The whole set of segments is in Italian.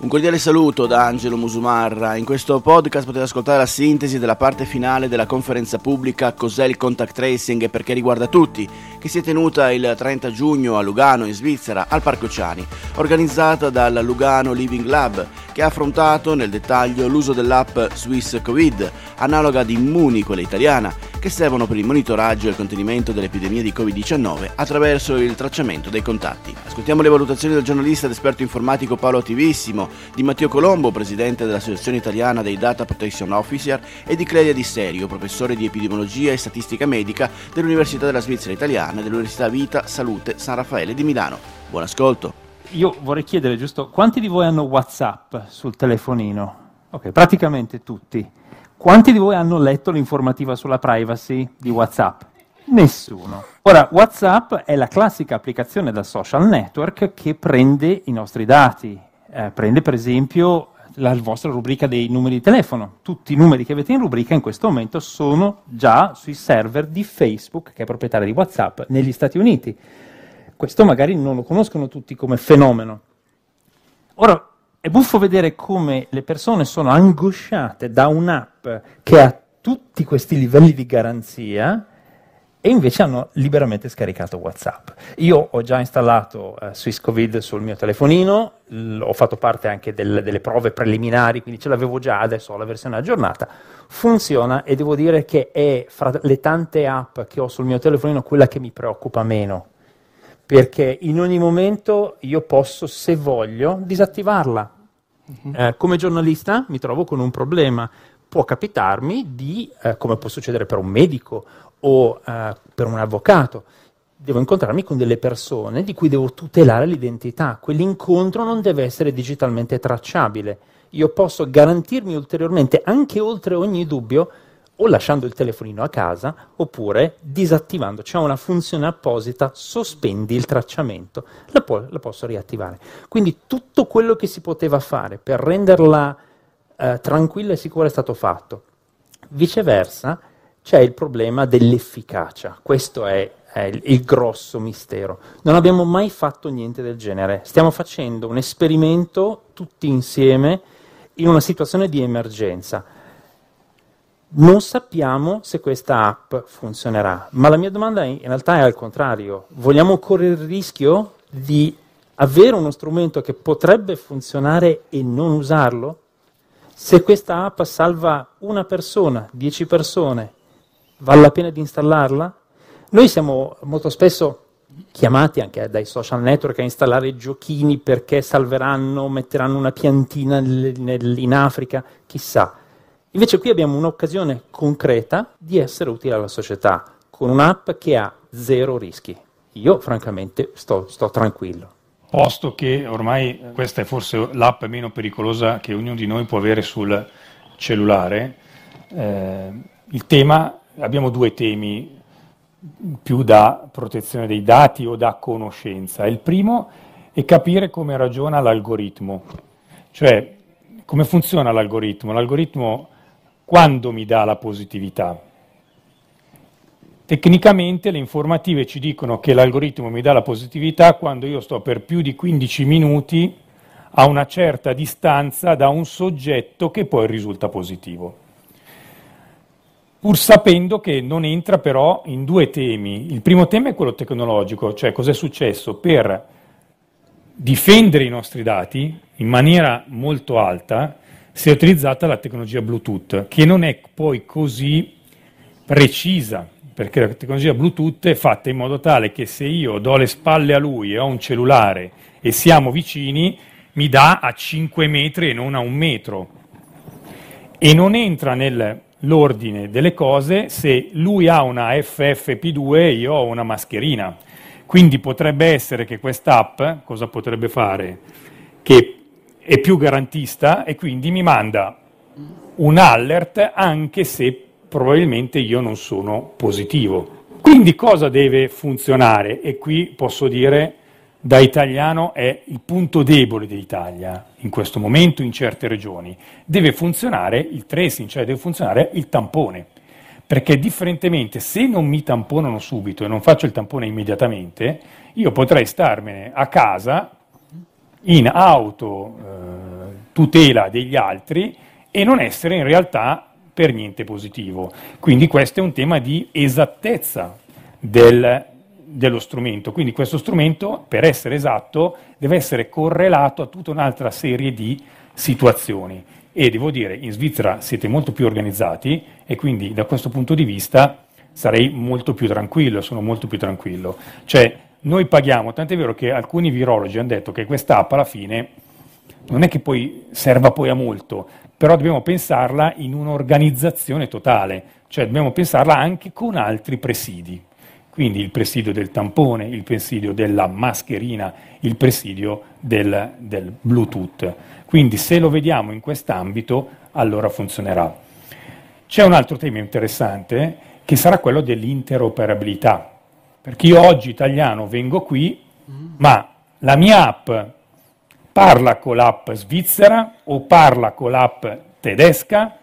Un cordiale saluto da Angelo Musumarra. In questo podcast potete ascoltare la sintesi della parte finale della conferenza pubblica Cos'è il contact tracing e perché riguarda tutti, che si è tenuta il 30 giugno a Lugano, in Svizzera, al Parco Ciani, organizzata dal Lugano Living Lab, che ha affrontato nel dettaglio l'uso dell'app Swiss Covid, analoga di Immuni, quella italiana, che servono per il monitoraggio e il contenimento dell'epidemia di Covid-19 attraverso il tracciamento dei contatti. Ascoltiamo le valutazioni del giornalista ed esperto informatico Paolo Attivissimo di Matteo Colombo, presidente dell'Associazione Italiana dei Data Protection Officer, e di Clelia Di Serio, professore di epidemiologia e statistica medica dell'Università della Svizzera Italiana e dell'Università Vita Salute San Raffaele di Milano. Buon ascolto. Io vorrei chiedere giusto quanti di voi hanno WhatsApp sul telefonino? Ok, praticamente tutti. Quanti di voi hanno letto l'informativa sulla privacy di WhatsApp? Nessuno. Ora, WhatsApp è la classica applicazione da social network che prende i nostri dati, eh, prende per esempio la vostra rubrica dei numeri di telefono. Tutti i numeri che avete in rubrica in questo momento sono già sui server di Facebook, che è proprietario di WhatsApp, negli Stati Uniti. Questo magari non lo conoscono tutti come fenomeno. Ora, è buffo vedere come le persone sono angosciate da un'app che ha tutti questi livelli di garanzia e invece hanno liberamente scaricato WhatsApp. Io ho già installato eh, SwissCovid sul mio telefonino, l- ho fatto parte anche del, delle prove preliminari, quindi ce l'avevo già, adesso ho la versione aggiornata. Funziona e devo dire che è fra le tante app che ho sul mio telefonino quella che mi preoccupa meno, perché in ogni momento io posso, se voglio, disattivarla. Uh-huh. Eh, come giornalista mi trovo con un problema. Può capitarmi di, eh, come può succedere per un medico o eh, per un avvocato, devo incontrarmi con delle persone di cui devo tutelare l'identità. Quell'incontro non deve essere digitalmente tracciabile. Io posso garantirmi ulteriormente, anche oltre ogni dubbio, o lasciando il telefonino a casa, oppure disattivando. C'è una funzione apposita, sospendi il tracciamento, la, po- la posso riattivare. Quindi tutto quello che si poteva fare per renderla eh, tranquilla e sicura è stato fatto. Viceversa, c'è il problema dell'efficacia. Questo è, è il, il, grosso mistero. Non abbiamo mai fatto niente del genere. Stiamo facendo un esperimento tutti insieme in una situazione di emergenza. Non sappiamo se questa app funzionerà, ma la mia domanda in realtà è al contrario. Vogliamo correre il rischio di avere uno strumento che potrebbe funzionare e non usarlo? Se questa app salva una persona, dieci persone, Vale la pena di installarla? Noi siamo molto spesso chiamati anche dai social network a installare giochini perché salveranno, metteranno una piantina in Africa, chissà. Invece qui abbiamo un'occasione concreta di essere utili alla società con un'app che ha zero rischi. Io francamente sto, sto tranquillo. Posto che ormai questa è forse l'app meno pericolosa che ognuno di noi può avere sul cellulare, eh, il tema abbiamo due temi più da protezione dei dati o da conoscenza. Il primo è capire come ragiona l'algoritmo, cioè come funziona l'algoritmo. L'algoritmo quando mi dà la positività? Tecnicamente le informative ci dicono che l'algoritmo mi dà la positività quando io sto per più di 15 minuti a una certa distanza da un soggetto che poi risulta positivo pur sapendo che non entra però in due temi. Il primo tema è quello tecnologico, cioè cos'è successo per difendere i nostri dati in maniera molto alta si è utilizzata la tecnologia Bluetooth, che non è poi così precisa, perché la tecnologia Bluetooth è fatta in modo tale che se io do le spalle a lui e ho un cellulare e siamo vicini, mi dà a 5 metri e non a un metro. E non entra nel l'ordine delle cose se lui ha una FFP2 e io ho una mascherina. Quindi potrebbe essere che quest'app cosa potrebbe fare? Che è più garantista e quindi mi manda un alert anche se probabilmente io non sono positivo. Quindi cosa deve funzionare? E qui posso dire da italiano è il punto debole dell'Italia in questo momento in certe regioni. Deve funzionare il tracing, cioè deve funzionare il tampone. Perché differentemente, se non mi tamponano subito e non faccio il tampone immediatamente, io potrei starmene a casa in auto, eh, tutela degli altri e non essere in realtà per niente positivo. Quindi questo è un tema di esattezza del, dello strumento. Quindi questo strumento, per essere esatto, deve essere correlato a tutta un'altra serie di situazioni. E devo dire, in Svizzera siete molto più organizzati e quindi da questo punto di vista sarei molto più tranquillo, sono molto più tranquillo. Cioè, noi paghiamo, tant'è vero che alcuni virologi hanno detto che questa app alla fine non è che poi serva poi a molto, però dobbiamo pensarla in un'organizzazione totale, cioè dobbiamo pensarla anche con altri presidi. Quindi il presidio del tampone, il presidio della mascherina, il presidio del, del Bluetooth. Quindi se lo vediamo in quest'ambito, allora funzionerà. C'è un altro tema interessante che sarà quello dell'interoperabilità. Perché io oggi italiano vengo qui, ma la mia app parla con l'app svizzera o parla con l'app tedesca,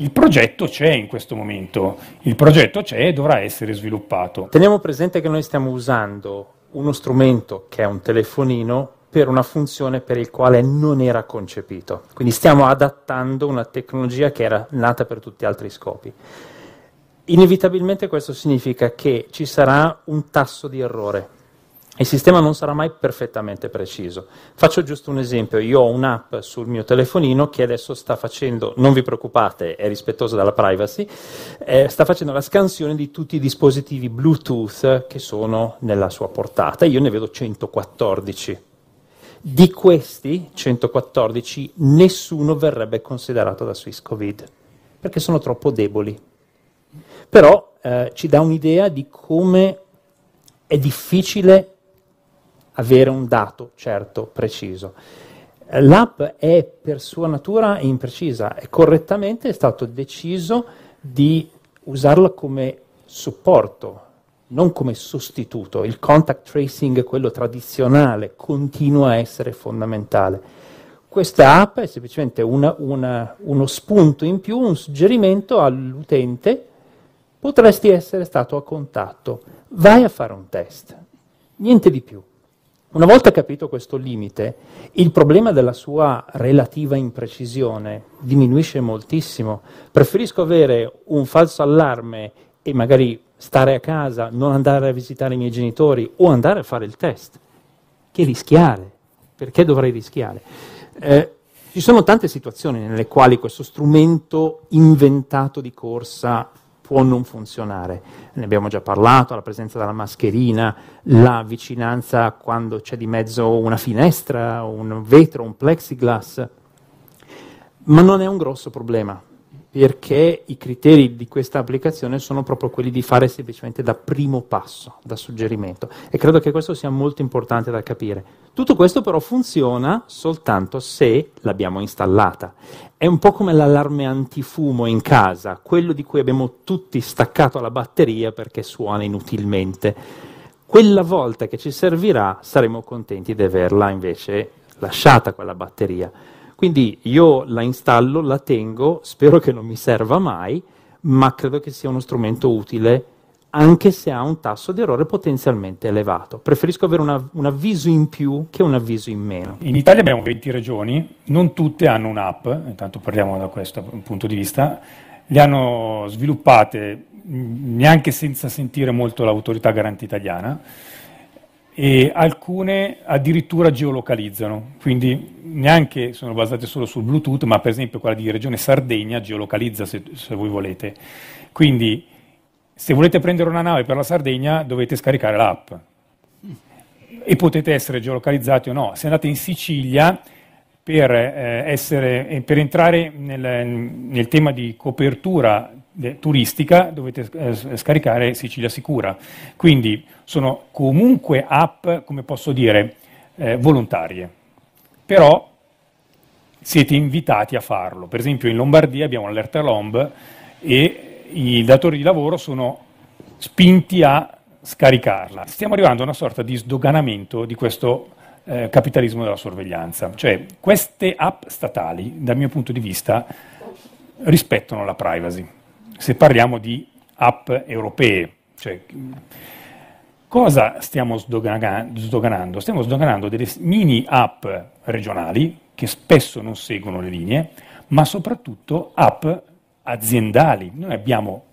il progetto c'è in questo momento, il progetto c'è e dovrà essere sviluppato. Teniamo presente che noi stiamo usando uno strumento che è un telefonino per una funzione per il quale non era concepito. Quindi stiamo adattando una tecnologia che era nata per tutti altri scopi. Inevitabilmente questo significa che ci sarà un tasso di errore il sistema non sarà mai perfettamente preciso. Faccio giusto un esempio, io ho un'app sul mio telefonino che adesso sta facendo, non vi preoccupate, è rispettosa della privacy, eh, sta facendo la scansione di tutti i dispositivi Bluetooth che sono nella sua portata, io ne vedo 114. Di questi 114 nessuno verrebbe considerato da SwissCovid, perché sono troppo deboli. Però eh, ci dà un'idea di come è difficile avere un dato certo, preciso. L'app è per sua natura imprecisa e correttamente è stato deciso di usarla come supporto, non come sostituto. Il contact tracing, quello tradizionale, continua a essere fondamentale. Questa app è semplicemente una, una, uno spunto in più, un suggerimento all'utente. Potresti essere stato a contatto, vai a fare un test, niente di più. Una volta capito questo limite, il problema della sua relativa imprecisione diminuisce moltissimo. Preferisco avere un falso allarme e magari stare a casa, non andare a visitare i miei genitori o andare a fare il test, che rischiare. Perché dovrei rischiare? Eh, ci sono tante situazioni nelle quali questo strumento inventato di corsa può non funzionare. Ne abbiamo già parlato, la presenza della mascherina, la vicinanza quando c'è di mezzo una finestra, un vetro, un plexiglass, ma non è un grosso problema perché i criteri di questa applicazione sono proprio quelli di fare semplicemente da primo passo, da suggerimento. E credo che questo sia molto importante da capire. Tutto questo però funziona soltanto se l'abbiamo installata. È un po' come l'allarme antifumo in casa, quello di cui abbiamo tutti staccato la batteria perché suona inutilmente. Quella volta che ci servirà saremo contenti di averla invece lasciata quella batteria. Quindi io la installo, la tengo, spero che non mi serva mai, ma credo che sia uno strumento utile anche se ha un tasso di errore potenzialmente elevato. Preferisco avere una, un avviso in più che un avviso in meno. In Italia abbiamo 20 regioni, non tutte hanno un'app, intanto parliamo da questo punto di vista, le hanno sviluppate neanche senza sentire molto l'autorità garante italiana e alcune addirittura geolocalizzano, quindi neanche sono basate solo sul Bluetooth, ma per esempio quella di Regione Sardegna geolocalizza se, se voi volete. Quindi se volete prendere una nave per la Sardegna dovete scaricare l'app e potete essere geolocalizzati o no. Se andate in Sicilia per, eh, essere, per entrare nel, nel, tema di copertura turistica dovete eh, scaricare Sicilia Sicura. Quindi sono comunque app, come posso dire, eh, volontarie. Però siete invitati a farlo. Per esempio in Lombardia abbiamo l'Allerta Lomb e i datori di lavoro sono spinti a scaricarla. Stiamo arrivando a una sorta di sdoganamento di questo eh, capitalismo della sorveglianza. Cioè queste app statali, dal mio punto di vista, rispettano la privacy se parliamo di app europee. Cioè, cosa stiamo sdoganando? Stiamo sdoganando delle mini app regionali che spesso non seguono le linee, ma soprattutto app aziendali. Noi abbiamo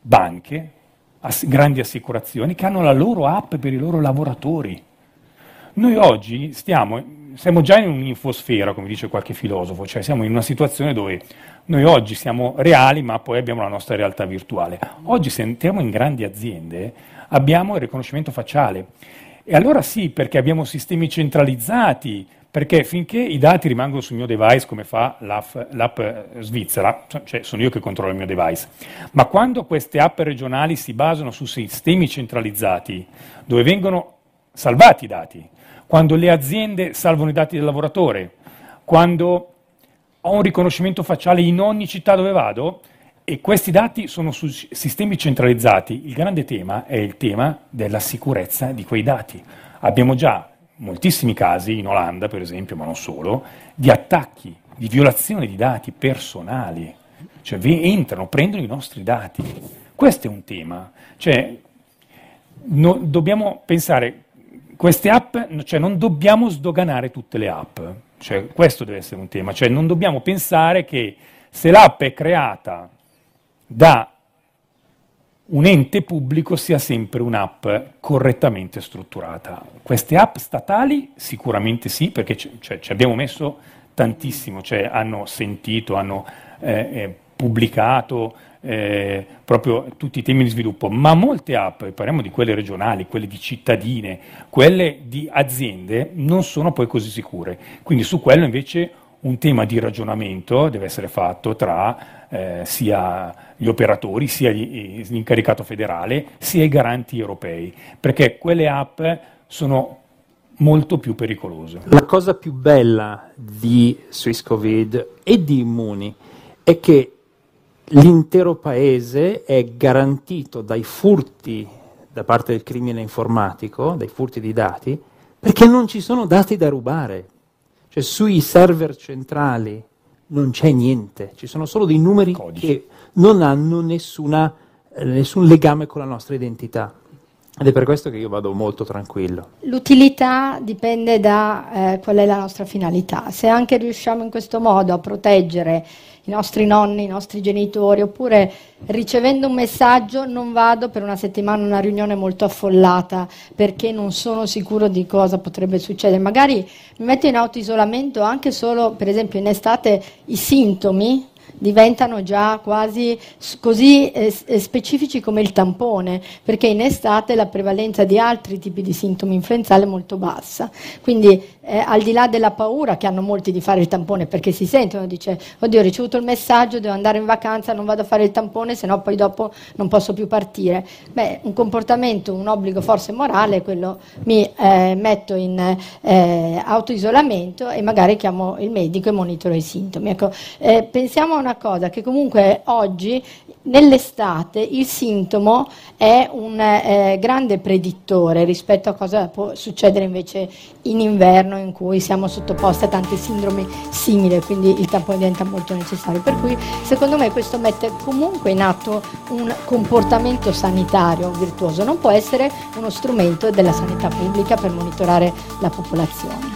banche, ass- grandi assicurazioni che hanno la loro app per i loro lavoratori. Noi oggi stiamo, siamo già in un'infosfera, come dice qualche filosofo, cioè siamo in una situazione dove noi oggi siamo reali, ma poi abbiamo la nostra realtà virtuale. Oggi se entriamo in grandi aziende abbiamo il riconoscimento facciale. E allora sì, perché abbiamo sistemi centralizzati, perché finché i dati rimangono sul mio device, come fa l'app, l'app svizzera, cioè sono io che controllo il mio device, ma quando queste app regionali si basano su sistemi centralizzati, dove vengono salvati i dati, quando le aziende salvano i dati del lavoratore, quando ho un riconoscimento facciale in ogni città dove vado e questi dati sono su sistemi centralizzati, il grande tema è il tema della sicurezza di quei dati. Abbiamo già moltissimi casi, in Olanda per esempio, ma non solo, di attacchi, di violazione di dati personali, cioè entrano, prendono i nostri dati. Questo è un tema, cioè no, dobbiamo pensare, queste app, cioè non dobbiamo sdoganare tutte le app, cioè, questo deve essere un tema, cioè non dobbiamo pensare che se l'app è creata da un ente pubblico sia sempre un'app correttamente strutturata. Queste app statali sicuramente sì, perché c- cioè, ci abbiamo messo tantissimo, cioè hanno sentito, hanno eh, eh, pubblicato eh, proprio tutti i temi di sviluppo, ma molte app, parliamo di quelle regionali, quelle di cittadine, quelle di aziende, non sono poi così sicure. Quindi su quello invece un tema di ragionamento deve essere fatto tra eh, sia gli operatori, sia gli, l'incaricato federale, sia i garanti europei, perché quelle app sono molto più pericolose. La cosa più bella di SwissCovid e di Immuni è che l'intero paese è garantito dai furti da parte del crimine informatico, dai furti di dati, perché non ci sono dati da rubare. Cioè sui server centrali non c'è niente, ci sono solo dei numeri Codici. che non hanno nessuna, eh, nessun legame con la nostra identità. Ed è per questo che io vado molto tranquillo. L'utilità dipende da eh, qual è la nostra finalità. Se anche riusciamo in questo modo a proteggere i nostri nonni, i nostri genitori, oppure ricevendo un messaggio non vado per una settimana a una riunione molto affollata perché non sono sicuro di cosa potrebbe succedere. Magari mi metto in autoisolamento anche solo, per esempio in estate, i sintomi diventano già quasi così eh, eh, specifici come il tampone, perché in estate la prevalenza di altri tipi di sintomi influenzali è molto bassa. Quindi eh, al di là della paura che hanno molti di fare il tampone perché si sentono, dice oddio ho ricevuto il messaggio, devo andare in vacanza, non vado a fare il tampone, se no poi dopo non posso più partire. Beh, un comportamento, un obbligo forse morale, quello mi eh, metto in eh, autoisolamento e magari chiamo il medico e monitoro i sintomi. Ecco, eh, una cosa, che comunque oggi nell'estate il sintomo è un eh, grande predittore rispetto a cosa può succedere invece in inverno in cui siamo sottoposti a tante sindromi simili, quindi il tampone diventa molto necessario. Per cui secondo me questo mette comunque in atto un comportamento sanitario virtuoso, non può essere uno strumento della sanità pubblica per monitorare la popolazione.